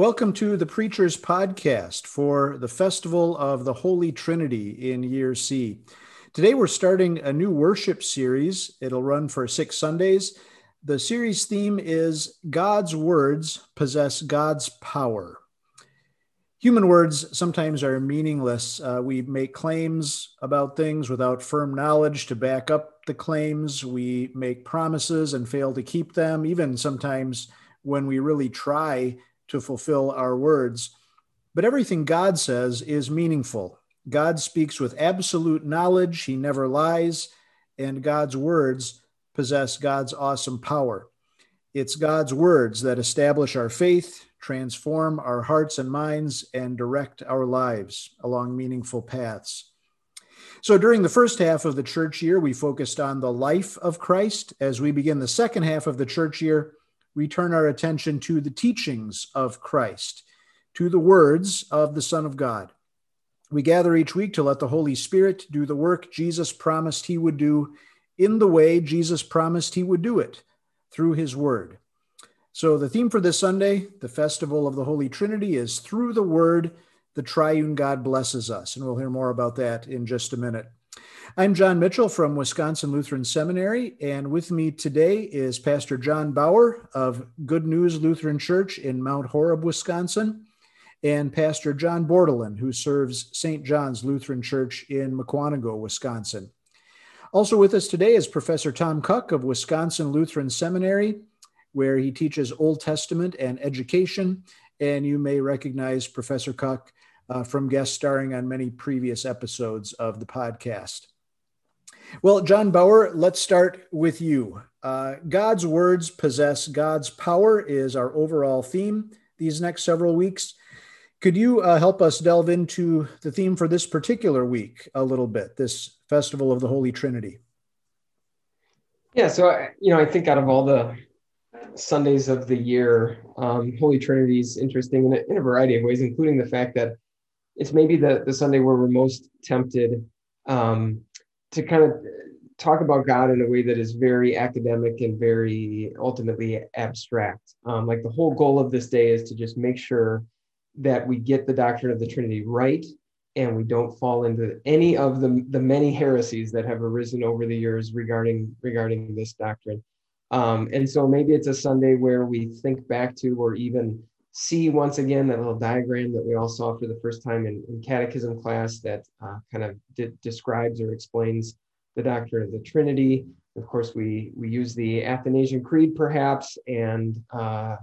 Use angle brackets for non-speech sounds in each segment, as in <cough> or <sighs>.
Welcome to the Preacher's Podcast for the Festival of the Holy Trinity in Year C. Today we're starting a new worship series. It'll run for six Sundays. The series theme is God's Words Possess God's Power. Human words sometimes are meaningless. Uh, we make claims about things without firm knowledge to back up the claims. We make promises and fail to keep them, even sometimes when we really try to fulfill our words. But everything God says is meaningful. God speaks with absolute knowledge, He never lies, and God's words possess God's awesome power. It's God's words that establish our faith, transform our hearts and minds, and direct our lives along meaningful paths. So, during the first half of the church year, we focused on the life of Christ. As we begin the second half of the church year, we turn our attention to the teachings of Christ, to the words of the Son of God. We gather each week to let the Holy Spirit do the work Jesus promised he would do in the way Jesus promised he would do it through his word. So, the theme for this Sunday, the Festival of the Holy Trinity, is Through the Word, the Triune God Blesses Us. And we'll hear more about that in just a minute. I'm John Mitchell from Wisconsin Lutheran Seminary, and with me today is Pastor John Bauer of Good News Lutheran Church in Mount Horeb, Wisconsin, and Pastor John Bordelin, who serves St. John's Lutheran Church in Mukwonago, Wisconsin. Also with us today is Professor Tom Cuck of Wisconsin Lutheran Seminary, where he teaches Old Testament and education, and you may recognize Professor Cuck uh, from guest starring on many previous episodes of the podcast. Well, John Bauer, let's start with you. Uh, God's words possess God's power is our overall theme these next several weeks. Could you uh, help us delve into the theme for this particular week a little bit, this Festival of the Holy Trinity? Yeah, so, you know, I think out of all the Sundays of the year, um, Holy Trinity is interesting in a, in a variety of ways, including the fact that it's maybe the, the Sunday where we're most tempted um, to kind of talk about God in a way that is very academic and very ultimately abstract. Um, like the whole goal of this day is to just make sure that we get the doctrine of the Trinity right and we don't fall into any of the, the many heresies that have arisen over the years regarding regarding this doctrine. Um, and so maybe it's a Sunday where we think back to or even see once again that little diagram that we all saw for the first time in, in catechism class that uh, kind of de- describes or explains the doctrine of the Trinity. Of course, we we use the Athanasian Creed perhaps and uh,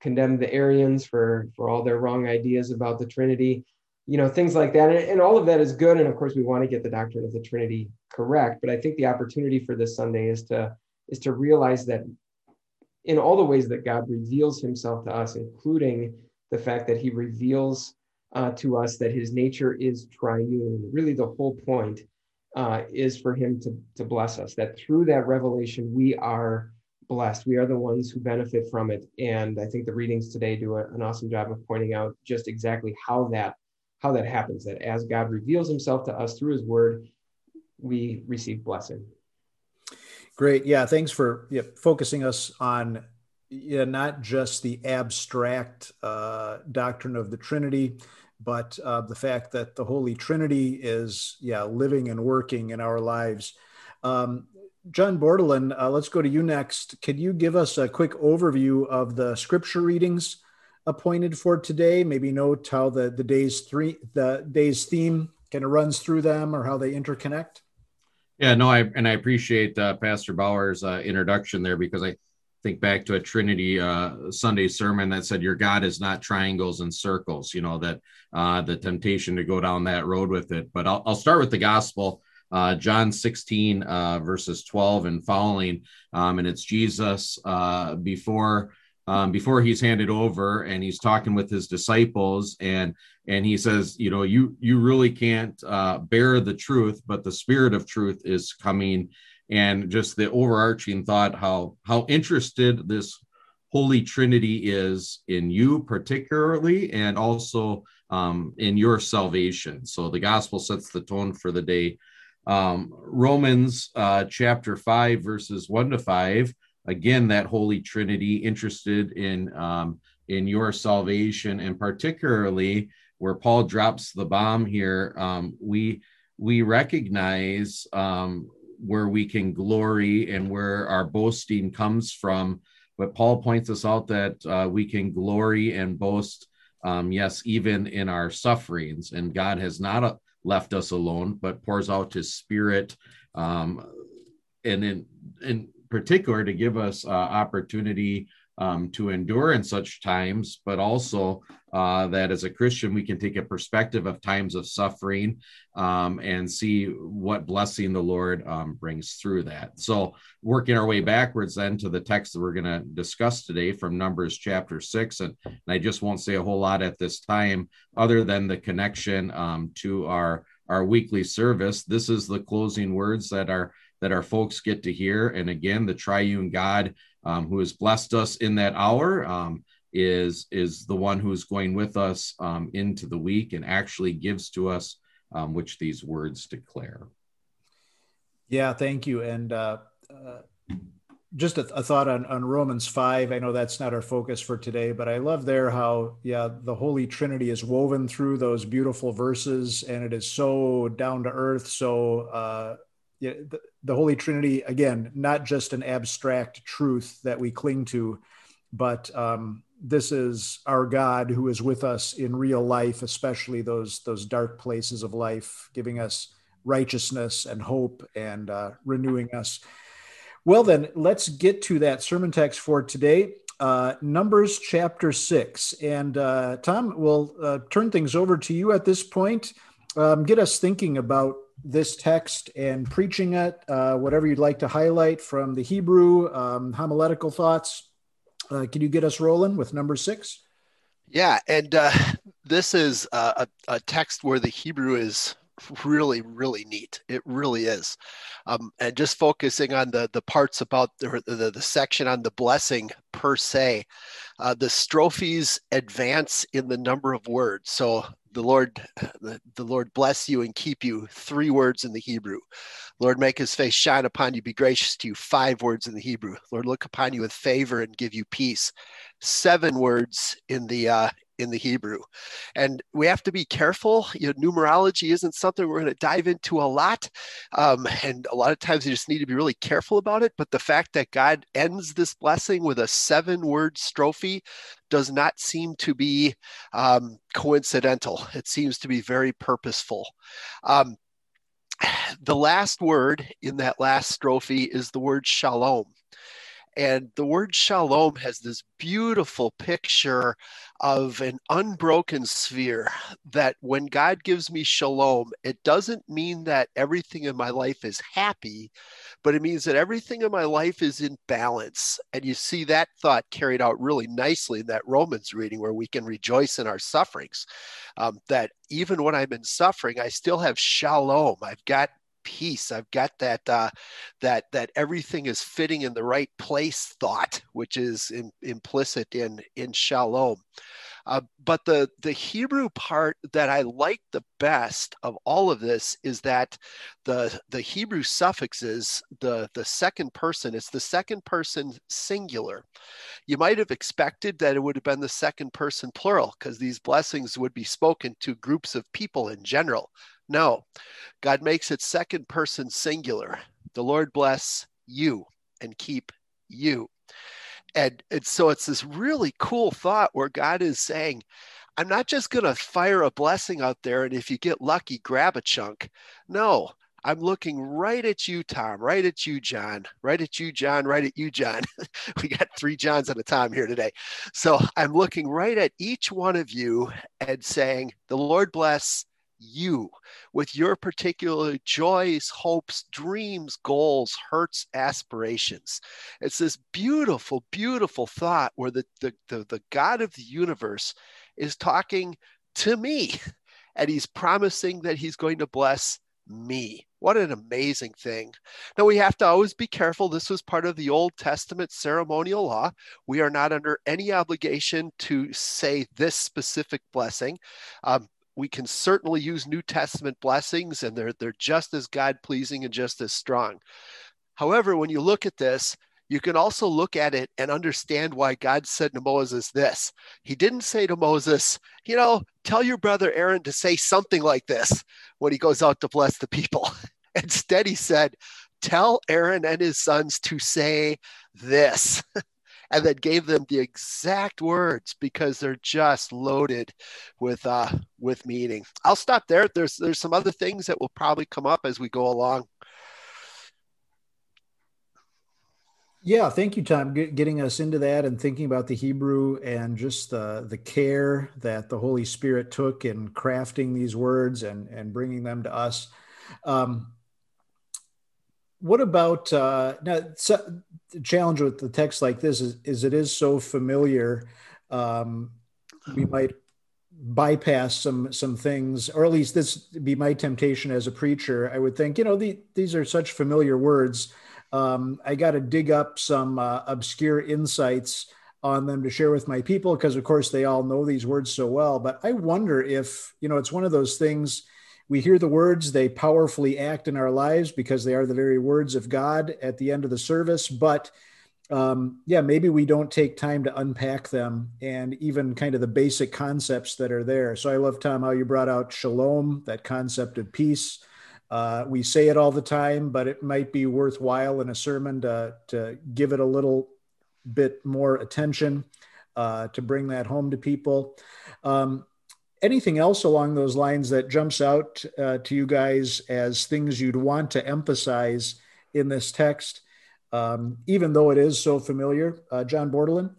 condemn the Arians for for all their wrong ideas about the Trinity, you know, things like that. And, and all of that is good. And of course, we want to get the doctrine of the Trinity correct. But I think the opportunity for this Sunday is to is to realize that in all the ways that God reveals himself to us, including the fact that he reveals uh, to us that his nature is triune. Really, the whole point uh, is for him to, to bless us, that through that revelation, we are blessed. We are the ones who benefit from it. And I think the readings today do a, an awesome job of pointing out just exactly how that how that happens that as God reveals himself to us through his word, we receive blessing. Great. Yeah. Thanks for yeah, focusing us on yeah, not just the abstract uh, doctrine of the Trinity, but uh, the fact that the Holy Trinity is, yeah, living and working in our lives. Um, John Bordelin, uh, let's go to you next. Could you give us a quick overview of the scripture readings appointed for today? Maybe note how the the day's three the day's theme kind of runs through them or how they interconnect. Yeah, no, I and I appreciate uh, Pastor Bauer's uh, introduction there because I think back to a Trinity uh, Sunday sermon that said, "Your God is not triangles and circles." You know that uh, the temptation to go down that road with it. But I'll, I'll start with the gospel, uh, John 16 uh, verses 12 and following, um, and it's Jesus before um, before he's handed over and he's talking with his disciples and and he says you know you you really can't uh, bear the truth but the spirit of truth is coming. And just the overarching thought how how interested this holy trinity is in you particularly and also um, in your salvation. So the gospel sets the tone for the day. Um, romans uh, chapter 5 verses 1 to 5 again that holy trinity interested in um, in your salvation, and particularly where Paul drops the bomb here, um, we we recognize um, where we can glory and where our boasting comes from. But Paul points us out that uh, we can glory and boast, um, yes, even in our sufferings. And God has not uh, left us alone, but pours out His Spirit, um, and in in particular to give us uh, opportunity um, to endure in such times, but also uh, that as a Christian, we can take a perspective of times of suffering um, and see what blessing the Lord um, brings through that. So, working our way backwards then to the text that we're going to discuss today from Numbers chapter six. And, and, I just won't say a whole lot at this time, other than the connection um, to our our weekly service. This is the closing words that our that our folks get to hear. And again, the triune God um, who has blessed us in that hour um, is is the one who is going with us um, into the week and actually gives to us um, which these words declare. Yeah, thank you. And uh, uh, just a, a, thought on, on Romans 5. I know that's not our focus for today, but I love there how, yeah, the Holy Trinity is woven through those beautiful verses and it is so down to earth, so uh, yeah, the, the Holy Trinity, again, not just an abstract truth that we cling to, but um, this is our God who is with us in real life, especially those those dark places of life, giving us righteousness and hope and uh, renewing us. Well, then, let's get to that sermon text for today. Uh, Numbers chapter six. And uh, Tom, we'll uh, turn things over to you at this point. Um, get us thinking about this text and preaching it, uh, whatever you'd like to highlight from the Hebrew, um, homiletical thoughts. Uh, can you get us rolling with number six? Yeah, and uh, this is a, a, text where the Hebrew is really, really neat. It really is. Um, and just focusing on the the parts about the, the, the section on the blessing per se, uh, the strophes advance in the number of words. So the Lord, the, the Lord bless you and keep you. Three words in the Hebrew. Lord, make his face shine upon you, be gracious to you. Five words in the Hebrew. Lord, look upon you with favor and give you peace. Seven words in the uh, in the Hebrew. And we have to be careful. You know, numerology isn't something we're going to dive into a lot. Um, and a lot of times you just need to be really careful about it. But the fact that God ends this blessing with a seven word strophe does not seem to be um, coincidental. It seems to be very purposeful. Um, <sighs> the last word in that last strophe is the word shalom. And the word shalom has this beautiful picture of an unbroken sphere that when God gives me shalom, it doesn't mean that everything in my life is happy, but it means that everything in my life is in balance. And you see that thought carried out really nicely in that Romans reading where we can rejoice in our sufferings. Um, that even when I'm in suffering, I still have shalom. I've got peace. I've got that uh, that that everything is fitting in the right place thought, which is in, implicit in in shalom. Uh, but the the Hebrew part that I like the best of all of this is that the the Hebrew suffixes the the second person. It's the second person singular. You might have expected that it would have been the second person plural because these blessings would be spoken to groups of people in general. No, God makes it second person singular. The Lord bless you and keep you. And, and so it's this really cool thought where God is saying, I'm not just going to fire a blessing out there and if you get lucky, grab a chunk. No, I'm looking right at you, Tom, right at you, John, right at you, John, right at you, John. <laughs> we got three Johns at a time here today. So I'm looking right at each one of you and saying, The Lord bless you with your particular joys, hopes, dreams, goals, hurts, aspirations. It's this beautiful, beautiful thought where the, the, the, the God of the universe is talking to me <laughs> and he's promising that he's going to bless me. What an amazing thing. Now, we have to always be careful. This was part of the Old Testament ceremonial law. We are not under any obligation to say this specific blessing. Um, we can certainly use New Testament blessings, and they're, they're just as God pleasing and just as strong. However, when you look at this, you can also look at it and understand why God said to Moses this. He didn't say to Moses, you know, tell your brother Aaron to say something like this when he goes out to bless the people. <laughs> Instead, he said, tell Aaron and his sons to say this. <laughs> and then gave them the exact words because they're just loaded with uh, with meaning. I'll stop there. There's there's some other things that will probably come up as we go along. Yeah, thank you, Tom, getting us into that and thinking about the Hebrew and just the the care that the Holy Spirit took in crafting these words and and bringing them to us. Um, what about uh, now? So, the challenge with the text like this is, is it is so familiar. Um, we might bypass some some things, or at least this be my temptation as a preacher. I would think, you know, the, these are such familiar words um, I got to dig up some uh, obscure insights on them to share with my people because, of course, they all know these words so well. But I wonder if, you know, it's one of those things we hear the words, they powerfully act in our lives because they are the very words of God at the end of the service. But um, yeah, maybe we don't take time to unpack them and even kind of the basic concepts that are there. So I love, Tom, how you brought out shalom, that concept of peace. Uh, we say it all the time, but it might be worthwhile in a sermon to, to give it a little bit more attention uh, to bring that home to people. Um, anything else along those lines that jumps out uh, to you guys as things you'd want to emphasize in this text, um, even though it is so familiar? Uh, John Bordelin?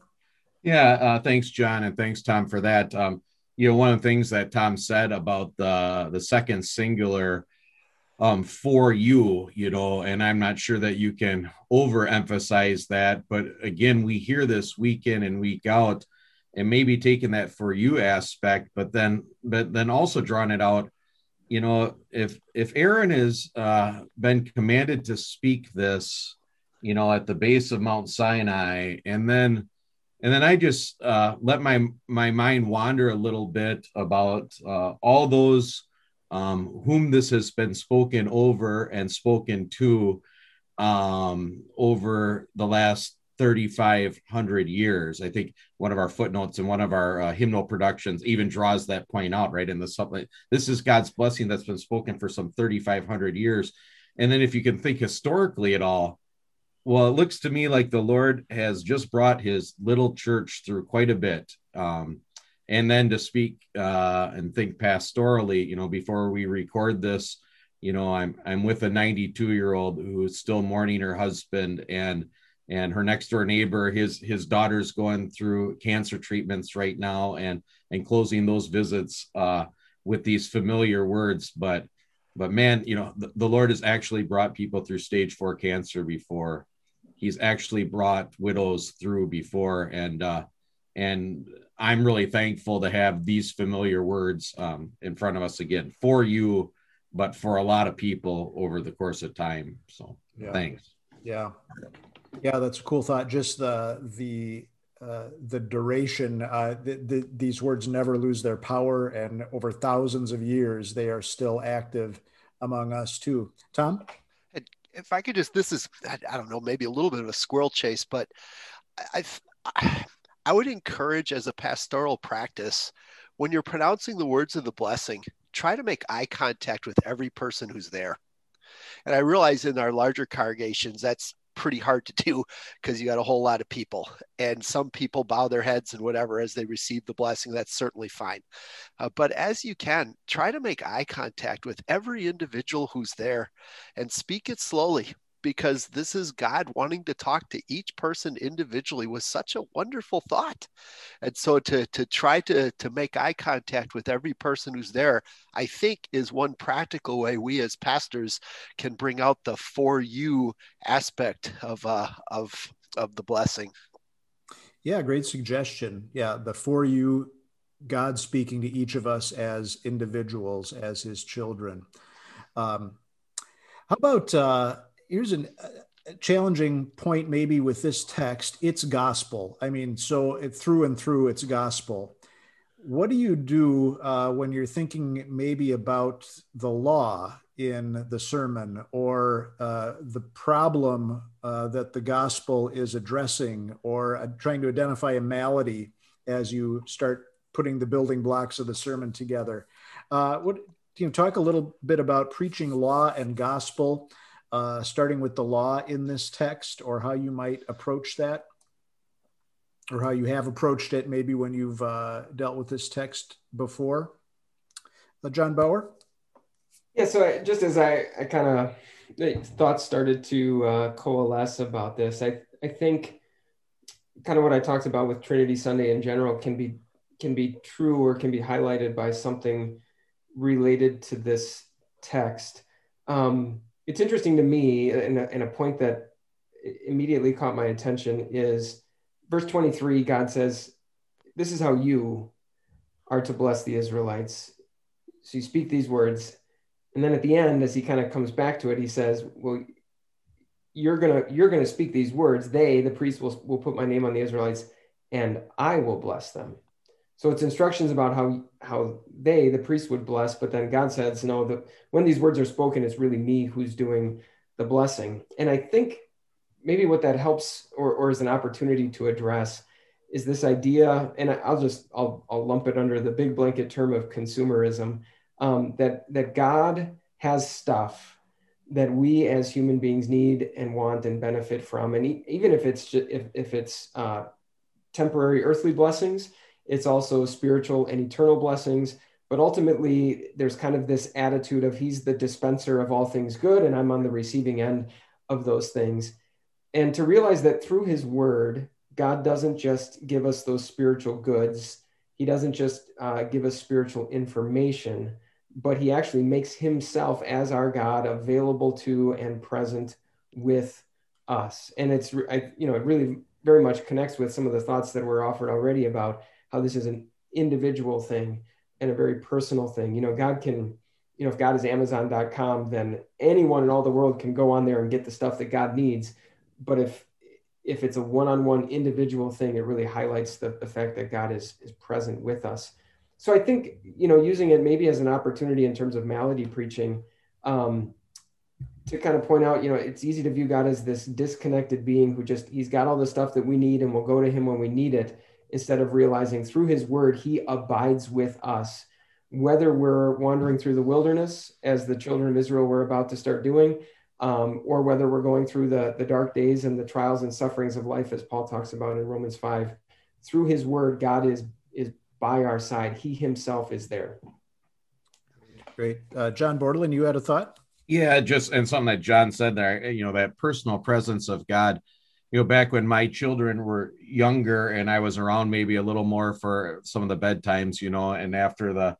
Yeah, uh, thanks, John, and thanks, Tom, for that. Um, you know, one of the things that Tom said about the the second singular um, for you, you know, and I'm not sure that you can overemphasize that. But again, we hear this week in and week out, and maybe taking that for you aspect, but then, but then also drawing it out. You know, if if Aaron has uh, been commanded to speak this, you know, at the base of Mount Sinai, and then and then I just uh, let my my mind wander a little bit about uh, all those um, whom this has been spoken over and spoken to um, over the last 3,500 years. I think one of our footnotes in one of our uh, hymnal productions even draws that point out, right? In the supplement, this is God's blessing that's been spoken for some 3,500 years. And then if you can think historically at all, well, it looks to me like the Lord has just brought his little church through quite a bit. Um, and then to speak uh, and think pastorally you know before we record this you know i'm i'm with a 92 year old who's still mourning her husband and and her next door neighbor his his daughter's going through cancer treatments right now and and closing those visits uh, with these familiar words but but man you know the, the lord has actually brought people through stage four cancer before he's actually brought widows through before and uh and I'm really thankful to have these familiar words um, in front of us again for you, but for a lot of people over the course of time. So yeah. thanks. Yeah, yeah, that's a cool thought. Just the the uh, the duration. Uh, the, the, these words never lose their power, and over thousands of years, they are still active among us too. Tom, if I could just, this is I don't know, maybe a little bit of a squirrel chase, but. I, I would encourage as a pastoral practice, when you're pronouncing the words of the blessing, try to make eye contact with every person who's there. And I realize in our larger congregations, that's pretty hard to do <laughs> because you got a whole lot of people. And some people bow their heads and whatever as they receive the blessing that's certainly fine. Uh, but as you can try to make eye contact with every individual who's there and speak it slowly because this is God wanting to talk to each person individually was such a wonderful thought. And so to, to try to, to make eye contact with every person who's there, I think is one practical way we as pastors can bring out the for you aspect of, uh, of, of the blessing. Yeah, great suggestion. Yeah, the for you, God speaking to each of us as individuals, as his children. Um, how about uh, here's an, a challenging point maybe with this text. It's gospel. I mean so it, through and through it's gospel. What do you do uh, when you're thinking maybe about the law in the sermon or uh, the problem uh, that the gospel is addressing or uh, trying to identify a malady as you start putting the building blocks of the sermon together. Uh, what you know, talk a little bit about preaching law and gospel, uh, starting with the law in this text, or how you might approach that, or how you have approached it, maybe when you've uh, dealt with this text before. Uh, John Bauer. Yeah. So I, just as I, I kind of thoughts started to uh, coalesce about this, I I think kind of what I talked about with Trinity Sunday in general can be can be true or can be highlighted by something related to this text. Um, it's interesting to me, uh, and a, and a point that immediately caught my attention is verse 23. God says, This is how you are to bless the Israelites. So you speak these words. And then at the end, as he kind of comes back to it, he says, Well, you're gonna you're gonna speak these words. They, the priests, will, will put my name on the Israelites, and I will bless them. So it's instructions about how how they, the priest, would bless, but then God says, no, that when these words are spoken, it's really me who's doing the blessing. And I think maybe what that helps or, or is an opportunity to address is this idea, and I'll just I'll, I'll lump it under the big blanket term of consumerism, um, that that God has stuff that we as human beings need and want and benefit from, and even if it's just, if if it's uh, temporary earthly blessings, it's also spiritual and eternal blessings. But ultimately, there's kind of this attitude of he's the dispenser of all things good, and I'm on the receiving end of those things. And to realize that through his word, God doesn't just give us those spiritual goods, he doesn't just uh, give us spiritual information, but he actually makes himself as our God available to and present with us. And it's, I, you know, it really very much connects with some of the thoughts that were offered already about how this is an individual thing and a very personal thing. You know, God can, you know, if God is Amazon.com, then anyone in all the world can go on there and get the stuff that God needs. But if if it's a one-on-one individual thing, it really highlights the, the fact that God is is present with us. So I think, you know, using it maybe as an opportunity in terms of malady preaching, um, to kind of point out, you know, it's easy to view God as this disconnected being who just he's got all the stuff that we need and we'll go to him when we need it instead of realizing through his word, he abides with us. Whether we're wandering through the wilderness, as the children of Israel were about to start doing, um, or whether we're going through the, the dark days and the trials and sufferings of life, as Paul talks about in Romans 5, through his word, God is, is by our side. He himself is there. Great. Uh, John Bordelin, you had a thought? Yeah, just and something that John said there, you know, that personal presence of God you know, back when my children were younger and I was around maybe a little more for some of the bedtimes, you know, and after the,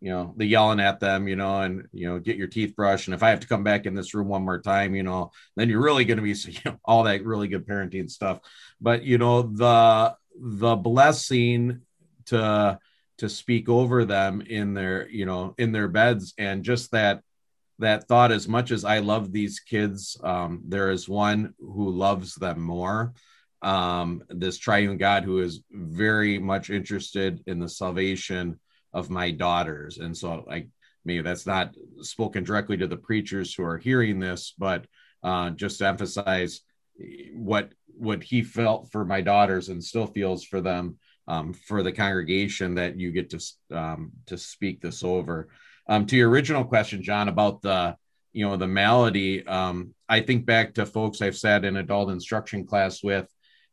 you know, the yelling at them, you know, and, you know, get your teeth brushed. And if I have to come back in this room one more time, you know, then you're really going to be <laughs> you know, all that really good parenting stuff. But, you know, the, the blessing to, to speak over them in their, you know, in their beds and just that, that thought as much as I love these kids, um, there is one who loves them more. Um, this triune God who is very much interested in the salvation of my daughters. And so, like, maybe that's not spoken directly to the preachers who are hearing this, but uh, just to emphasize what what he felt for my daughters and still feels for them um, for the congregation that you get to um, to speak this over. Um, to your original question, John, about the you know the malady, um, I think back to folks I've sat in adult instruction class with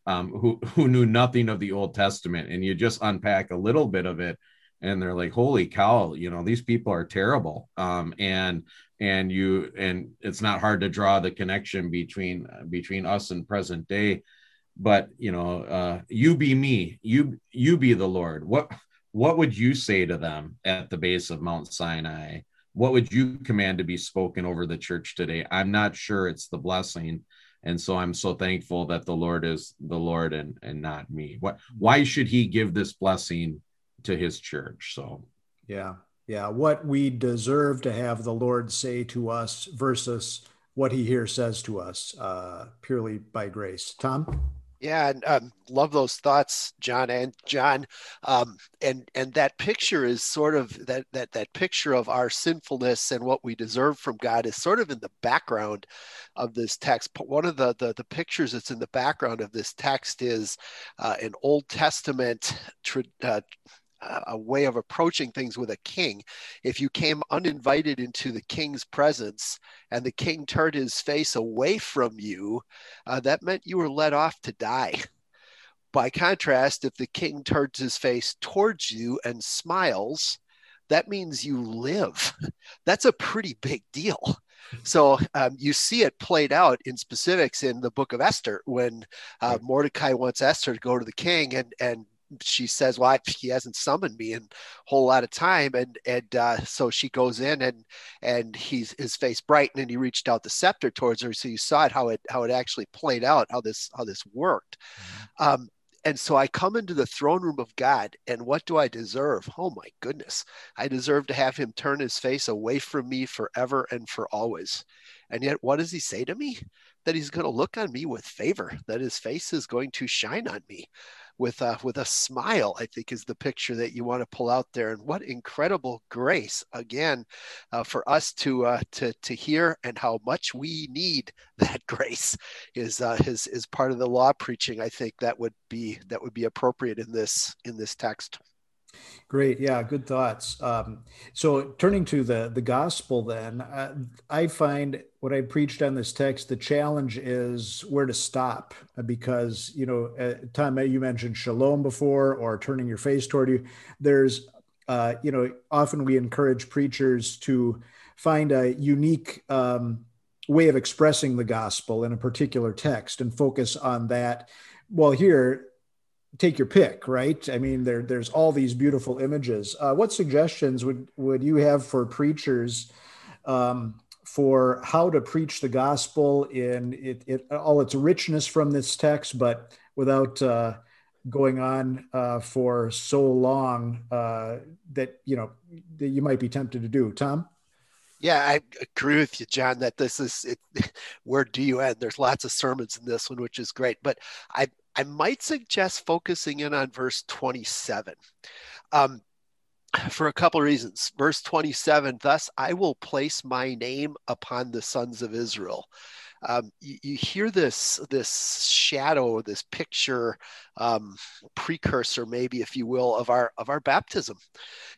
um, who who knew nothing of the Old Testament, and you just unpack a little bit of it, and they're like, "Holy cow!" You know, these people are terrible, um, and and you and it's not hard to draw the connection between between us and present day but you know uh you be me you you be the lord what what would you say to them at the base of Mount Sinai? What would you command to be spoken over the church today? I'm not sure it's the blessing. And so I'm so thankful that the Lord is the Lord and, and not me. What why should he give this blessing to his church? So yeah, yeah. What we deserve to have the Lord say to us versus what he here says to us, uh, purely by grace. Tom? Yeah, and um, love those thoughts, John and John. Um, and and that picture is sort of that that that picture of our sinfulness and what we deserve from God is sort of in the background of this text. But one of the the, the pictures that's in the background of this text is uh, an Old Testament uh, a way of approaching things with a king. If you came uninvited into the king's presence and the king turned his face away from you, uh, that meant you were let off to die. By contrast, if the king turns his face towards you and smiles, that means you live. <laughs> That's a pretty big deal. <laughs> So um, you see it played out in specifics in the book of Esther when uh, Mordecai wants Esther to go to the king and and she says, "Well, I, he hasn't summoned me in a whole lot of time," and and uh, so she goes in and and he's his face brightened and he reached out the scepter towards her. So you saw it how it how it actually played out, how this how this worked. Mm-hmm. Um, and so I come into the throne room of God, and what do I deserve? Oh my goodness, I deserve to have Him turn His face away from me forever and for always. And yet, what does He say to me? That He's going to look on me with favor, that His face is going to shine on me with a, with a smile, I think is the picture that you want to pull out there. And what incredible grace again uh, for us to uh, to to hear and how much we need <laughs> that grace is uh, is is part of the law preaching. I think that would be that would be appropriate in this in this text. Great, yeah, good thoughts. Um, so, turning to the the gospel, then uh, I find what I preached on this text. The challenge is where to stop, uh, because you know, uh, Tom, you mentioned shalom before, or turning your face toward you. There's, uh, you know, often we encourage preachers to find a unique um, way of expressing the gospel in a particular text and focus on that. Well, here take your pick, right? I mean, there there's all these beautiful images. Uh, what suggestions would would you have for preachers um, for how to preach the gospel in it, it, all its richness from this text, but without uh, going on uh, for so long uh, that you know that you might be tempted to do, Tom? Yeah, I agree with you, John. That this is it, <laughs> where do you end? There's lots of sermons in this one, which is great. But I I might suggest focusing in on verse 27. Um, for a couple of reasons. Verse 27 Thus I will place my name upon the sons of Israel um, you, you, hear this this shadow, this picture, um, precursor, maybe if you will, of our of our baptism.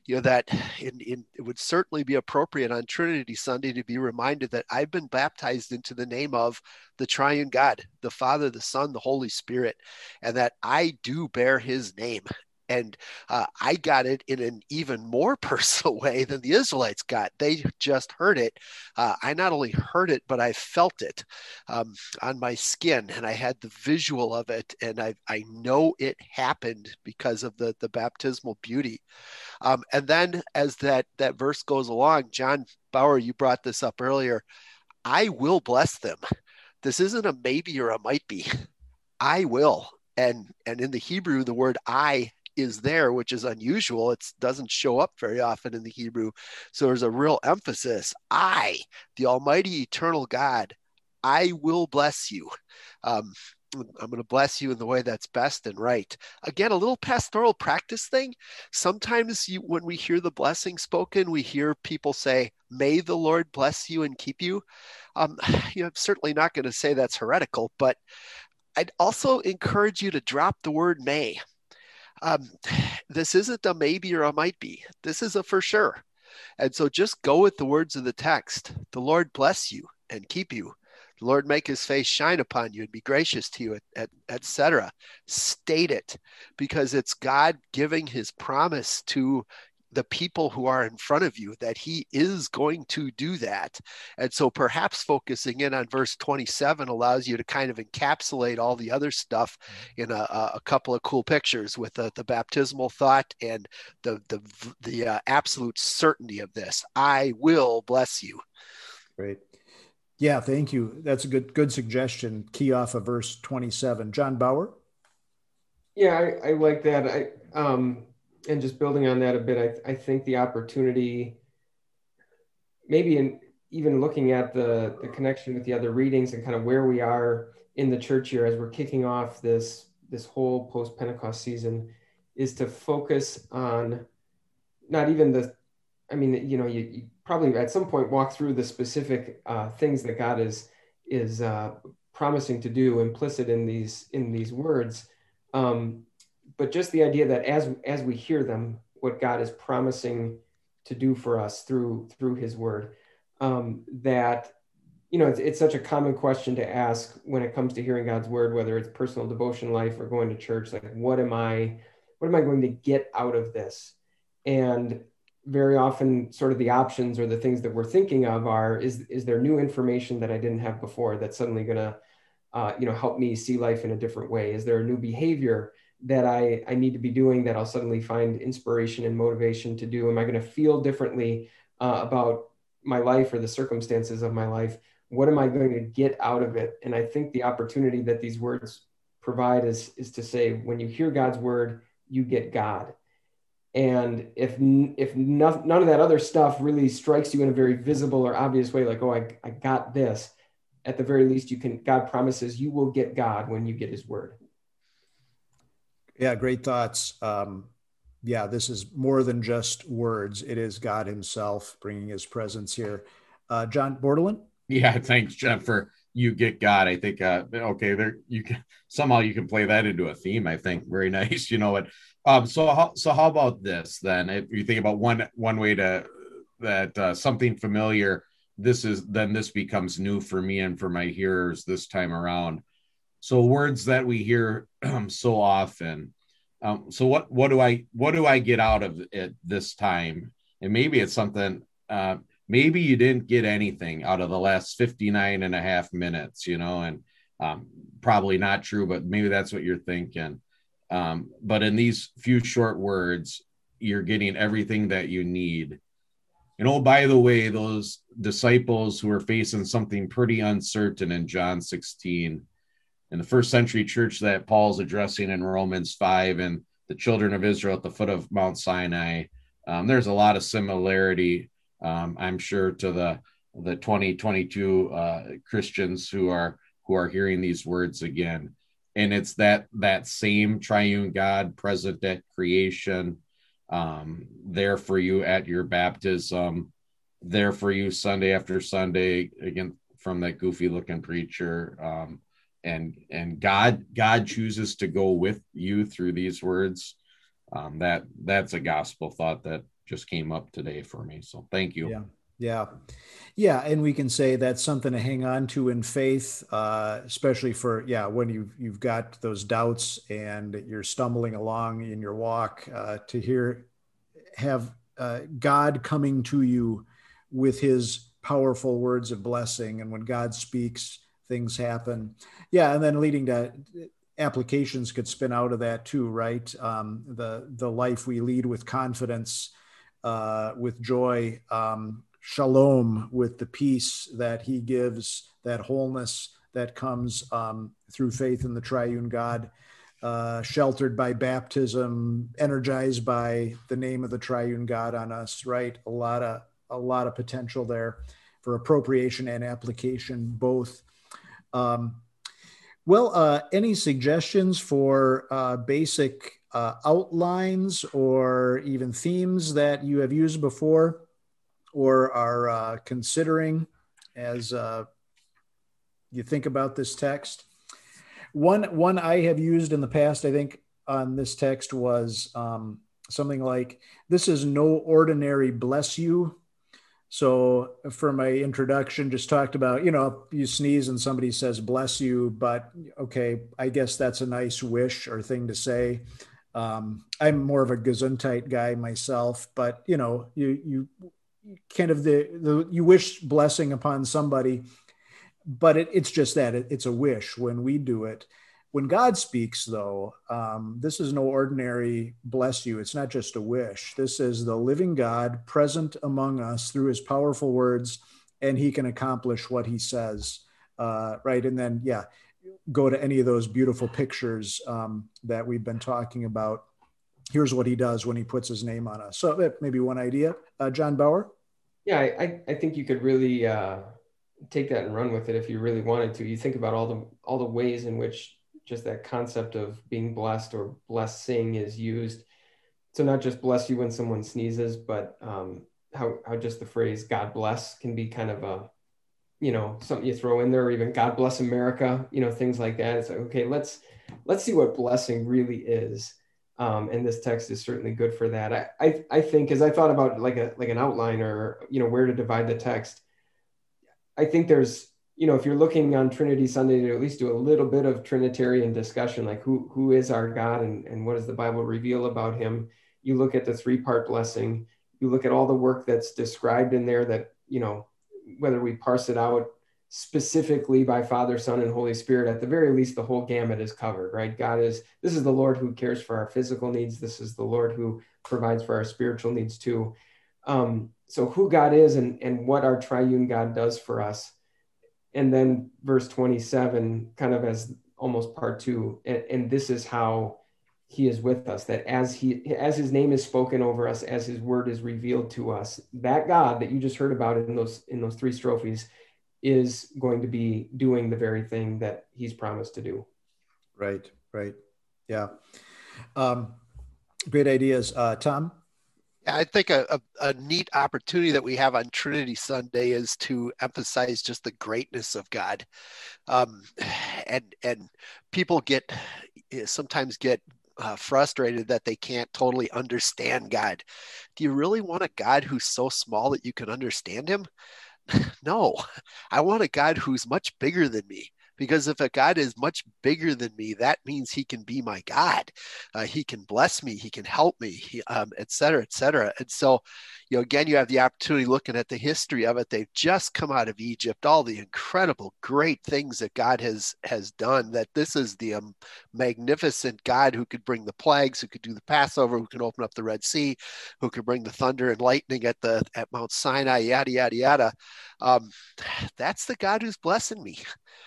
You know that in, in, it would certainly be appropriate on Trinity Sunday to be reminded that I've been baptized into the name of the Triune God, the Father, the Son, the Holy Spirit, and that I do bear His name and uh, I got it in an even more <laughs> personal way than the Israelites got. They just heard it. Uh, I not only heard it, but I felt it um, on my skin, and I had the visual of it, and I, I know it happened because of the the baptismal beauty. Um, and then as that that verse goes along, John Bauer, you brought this up earlier. I will bless them. This isn't a maybe or a might be. <laughs> I will and and in the hebrew the word i is there, which is unusual. It doesn't show up very often in the Hebrew. So there's a real emphasis. I, the Almighty Eternal God, I will bless you. Um, I'm going to bless you in the way that's best and right. Again, a little pastoral practice thing. Sometimes you, when we hear the blessing spoken, we hear people say, "May the Lord bless you and keep you." Um, <sighs> you know, I'm certainly not going to say that's heretical, but I'd also encourage you to drop the word "may." Um, this isn't a maybe or a might be. This is a for sure. And so just go with the words of the text. The Lord bless you and keep you. The Lord make his face shine upon you and be gracious to you, etc. Et State it because it's God giving his promise to the people who are in front of you that he is going to do that. And so perhaps focusing in on verse 27 allows you to kind of encapsulate all the other stuff in a, a couple of cool pictures with the, the baptismal thought and the, the, the uh, absolute certainty of this. I will bless you. Great. Yeah, thank you. That's a good good suggestion. Key off of verse 27. John Bauer? Yeah, I, I like that. I um and just building on that a bit, I, I think the opportunity, maybe in even looking at the, the connection with the other readings and kind of where we are in the church year as we're kicking off this this whole post Pentecost season is to focus on not even the I mean, you know, you, you, probably at some point walk through the specific uh, things that God is is uh, promising to do implicit in these in these words, um, but just the idea that as as we hear them, what God is promising to do for us through through His Word, um, that you know, it's, it's such a common question to ask when it comes to hearing God's word, whether it's personal devotion life or going to church. Like, what am I, what am I going to get out of this? And very often, sort of the options or the things that we're thinking of are: is is there new information that I didn't have before that's suddenly going to, uh, you know, help me see life in a different way? Is there a new behavior that I I need to be doing that I'll suddenly find inspiration and motivation to do? Am I going to feel differently uh, about my life or the circumstances of my life? what am I going to get out of it? And I think the opportunity that these words provide is, is to say, when you hear God's word, you get God. And if, if no, none of that other stuff really strikes you in a very visible or obvious way, like, oh, I, I got this, at the very least, you can, God promises you will get God when you get his word. Yeah, great thoughts. Um, yeah, this is more than just words. It is God himself bringing his presence here. Uh, John Bordelin? Yeah, <laughs> thanks, Jeff, for you get God. I think uh okay, there you can somehow you can play that into a theme, I think. Very <laughs> nice. You know what? Um so how so how about this then? If you think about one one way to that uh, something familiar this is then this becomes new for me and for my hearers this time around so words that we hear <clears throat> so often um, so what what do i what do i get out of it this time and maybe it's something uh, maybe you didn't get anything out of the last 59 and a half minutes, you know, and um, probably not true, but maybe that's what you're thinking. Um, but in these few short words, you're getting everything that you need. And oh, by the way, those disciples who are facing something pretty uncertain in John 16, in the first century church that Paul's addressing in Romans 5, and the children of Israel at the foot of Mount Sinai, um, there's a lot of similarity um, I'm sure to the the 2022 uh, Christians who are who are hearing these words again. And it's that that same triune God present at creation, um, there for you at your baptism, there for you Sunday after Sunday again from that goofy looking preacher. Um, and and God God chooses to go with you through these words. Um, that that's a gospel thought that just came up today for me. So thank you. Yeah. Yeah. Yeah. And we can say that's something to hang on to in faith, uh, especially for, yeah, when you've, you've got those doubts and you're stumbling along in your walk uh, to hear, have uh, God coming to you with his powerful words of blessing. And when God speaks, things happen. Yeah. And then leading to applications could spin out of that too, right? Um, the, the life we lead with confidence uh, with joy, um, shalom with the peace that he gives, that wholeness that comes um, through faith in the triune God, uh, sheltered by baptism, energized by the name of the triune God on us, right? A lot of a lot of potential there for appropriation and application both. Um, well, uh, any suggestions for uh, basic uh, outlines or even themes that you have used before or are uh, considering as uh, you think about this text? One, one I have used in the past, I think, on this text was um, something like, This is no ordinary bless you. So, for my introduction, just talked about, you know, you sneeze and somebody says bless you, but okay, I guess that's a nice wish or thing to say. Um, I'm more of a Gesundheit guy myself, but you know, you you kind of the, the you wish blessing upon somebody, but it, it's just that it, it's a wish when we do it. When God speaks, though, um, this is no ordinary bless you. It's not just a wish. This is the living God present among us through His powerful words, and He can accomplish what He says. Uh, right, and then yeah, go to any of those beautiful pictures um, that we've been talking about. Here's what he does when he puts his name on us. So maybe one idea. Uh, John Bauer? Yeah, I, I think you could really uh, take that and run with it if you really wanted to. You think about all the all the ways in which just that concept of being blessed or blessing is used. So not just bless you when someone sneezes, but um, how how just the phrase "God bless" can be kind of a you know something you throw in there, or even "God bless America," you know things like that. It's like okay, let's let's see what blessing really is. Um, and this text is certainly good for that. I, I, I think as I thought about like a like an outline or you know where to divide the text, I think there's you know if you're looking on Trinity Sunday to at least do a little bit of Trinitarian discussion, like who who is our God and, and what does the Bible reveal about him. You look at the three part blessing. You look at all the work that's described in there that you know whether we parse it out specifically by Father, Son, and Holy Spirit, at the very least, the whole gamut is covered, right? God is, this is the Lord who cares for our physical needs. This is the Lord who provides for our spiritual needs too. Um, so, who God is and, and what our triune God does for us. And then verse 27, kind of as almost part two, and, and this is how he is with us that as he as his name is spoken over us as his word is revealed to us that god that you just heard about in those in those three strophes is going to be doing the very thing that he's promised to do. Right, right. Yeah. Um, great ideas. Uh, Tom? I think a, a, a, neat opportunity that we have on Trinity Sunday is to emphasize just the greatness of God. Um, and, and people get sometimes get uh, frustrated that they can't totally understand God. Do you really want a God who's so small that you can understand him? <laughs> no, I want a God who's much bigger than me because if a God is much bigger than me, that means He can be my God. Uh, he can bless me. He can help me, he, um, et cetera, et cetera. And so, you know, again, you have the opportunity looking at the history of it. They've just come out of Egypt, all the incredible, great things that God has has done. That this is the um, magnificent God who could bring the plagues, who could do the Passover, who can open up the Red Sea, who could bring the thunder and lightning at the at Mount Sinai, yada yada yada. Um, <sighs> that's the God who's blessing me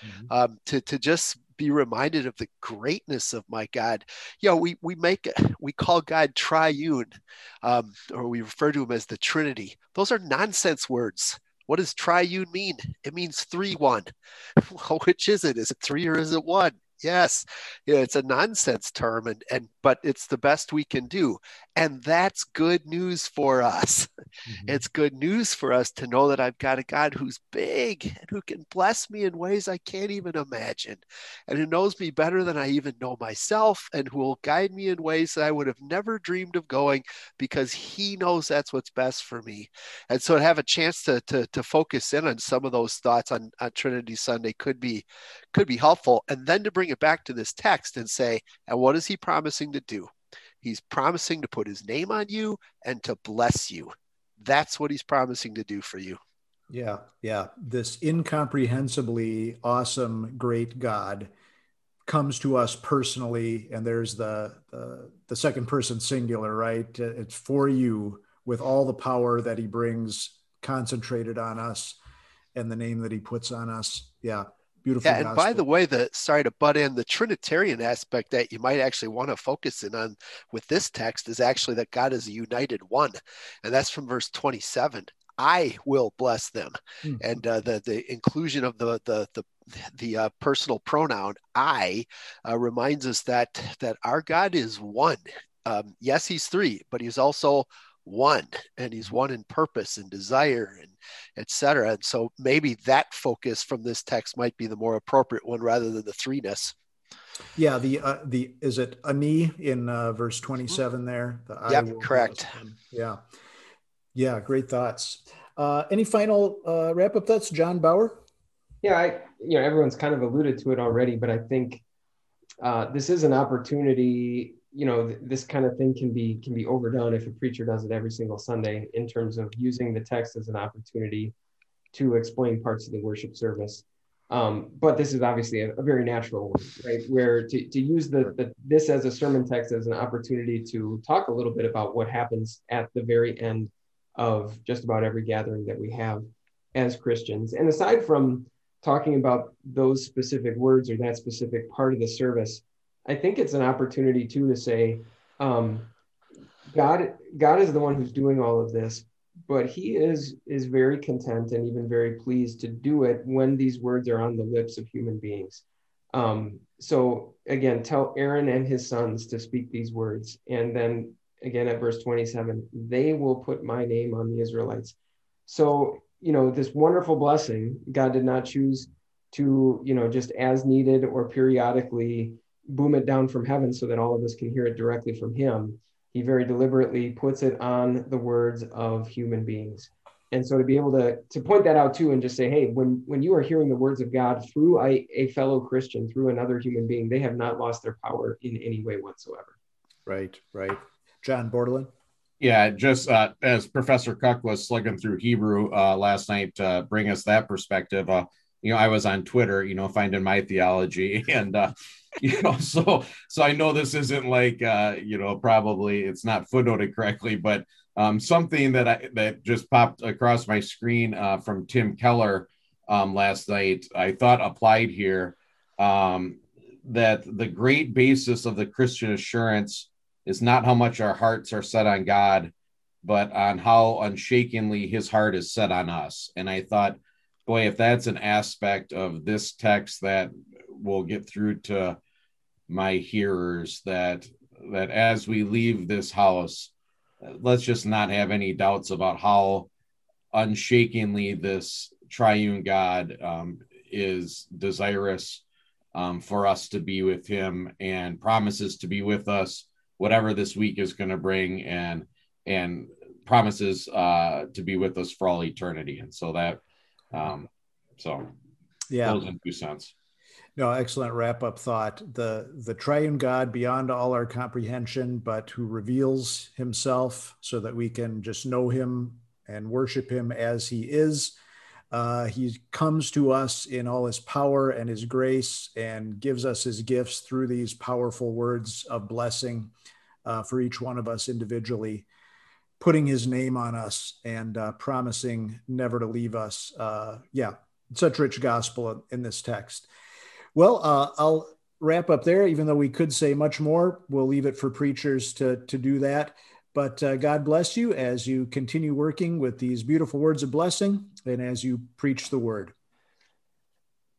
mm-hmm. um, to, to just be reminded of the greatness of my God. You know, we, we make, it we call God triune, um, or we refer to him as the Trinity. Those are nonsense words. What does triune mean? It means three one. Well, <laughs> which is it? Is it three or is it one? Yes, yeah, it's a nonsense term, and and but it's the best we can do, and that's good news for us. Mm-hmm. It's good news for us to know that I've got a God who's big and who can bless me in ways I can't even imagine, and who knows me better than I even know myself, and who will guide me in ways that I would have never dreamed of going because He knows that's what's best for me. And so to have a chance to to, to focus in on some of those thoughts on, on Trinity Sunday could be could be helpful, and then to bring it back to this text and say, and what is He promising to do? He's promising to put his name on you and to bless you. That's what he's promising to do for you. Yeah, yeah. This incomprehensibly awesome, great God comes to us personally, and there's the the, the second person singular, right? It's for you with all the power that he brings concentrated on us and the name that he puts on us. Yeah, Beautiful. Yeah, and gospel. by the way, the sorry to butt in, the Trinitarian aspect that you might actually want to focus in on with this text is actually that God is a united one, and that's from verse 27. I will bless them, mm-hmm. and uh, the the inclusion of the the the the uh, personal pronoun I uh, reminds us that that our God is one. Um, yes, He's three, but He's also one and he's one in purpose and desire and etc and so maybe that focus from this text might be the more appropriate one rather than the threeness. Yeah the uh, the is it ani in uh, verse 27 there? The yep correct. yeah. Yeah great thoughts. Uh, any final uh, wrap up thoughts john bauer? Yeah i you know everyone's kind of alluded to it already but i think uh, this is an opportunity you know th- this kind of thing can be can be overdone if a preacher does it every single sunday in terms of using the text as an opportunity to explain parts of the worship service. Um, but this is obviously a, a, very natural one right? Where to, to use the, the this as a sermon text as an opportunity to talk a little bit about what happens at the very end of just about every gathering that we have as christians. And aside from talking about those specific words or that specific part of the service I think it's an opportunity too to say, um, God, God is the one who's doing all of this, but he is is very content and even very pleased to do it when these words are on the lips of human beings. Um, so again, tell Aaron and his sons to speak these words, and then again at verse 27, they will put my name on the Israelites. So you know this wonderful blessing, God did not choose to you know just as needed or periodically boom it down from heaven so that all of us can hear it directly from Him he very deliberately puts it on the words of human beings. And so to be able to, to point that out too and just say, hey, when, when you are hearing the words of God through a, a fellow Christian, through another human being, they have not lost their power in any way whatsoever. Right, right. John Bordelin? Yeah, just uh, as Professor Cuck was slugging through Hebrew uh, last night to bring us that perspective, uh, you know, I was on Twitter, you know, finding my theology, <laughs> and uh, <laughs> you know so so i know this isn't like uh you know probably it's not footnoted correctly but um something that i that just popped across my screen uh from tim keller um last night i thought applied here um that the great basis of the christian assurance is not how much our hearts are set on god but on how unshakenly his heart is set on us. And i thought boy if that's an aspect of this text that we'll get through to my hearers that that as we leave this house let's just not have any doubts about how unshakenly this triune god um, is desirous um, for us to be with him and promises to be with us whatever this week is going to bring and and promises uh, to be with us for all eternity. And so that um, so yeah. those in two cents no, excellent wrap up thought. The the triune God beyond all our comprehension, but who reveals himself so that we can just know him and worship him as he is. Uh, he comes to us in all his power and his grace and gives us his gifts through these powerful words of blessing uh, for each one of us individually, putting his name on us and uh, promising never to leave us. Uh, yeah, such rich gospel in this text. Well, uh, I'll wrap up there, even though we could say much more. We'll leave it for preachers to, to do that. But uh, God bless you as you continue working with these beautiful words of blessing and as you preach the word.